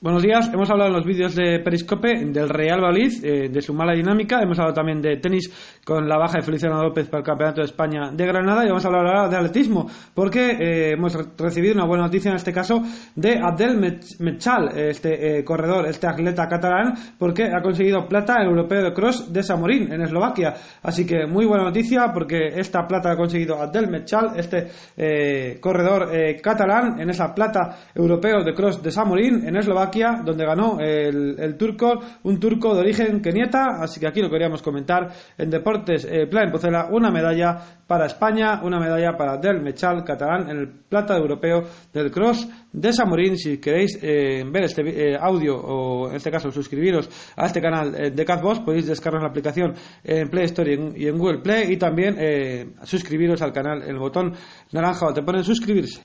Buenos días, hemos hablado en los vídeos de Periscope del Real Valladolid, eh, de su mala dinámica, hemos hablado también de tenis con la baja de Feliciano López para el Campeonato de España de Granada. Y vamos a hablar ahora de atletismo, porque eh, hemos recibido una buena noticia en este caso de Abdel Mechal, este eh, corredor, este atleta catalán, porque ha conseguido plata en el Europeo de Cross de Samorín, en Eslovaquia. Así que muy buena noticia porque esta plata ha conseguido Abdel Mechal, este corredor catalán, en esa plata europeo de Cross de Samorín, en Eslovaquia donde ganó el, turco, un turco de origen keniata, así que aquí lo queríamos comentar en Deportes eh, Plan Pucela, una medalla para España, una medalla para Del Mechal, catalán, en el plata europeo del cross de Samorín. Si queréis eh, ver este eh, audio o en este caso suscribiros a este canal de Catboss, podéis descargar la aplicación en Play Store y en, Google Play y también suscribiros al canal, el botón naranja te ponen suscribirse.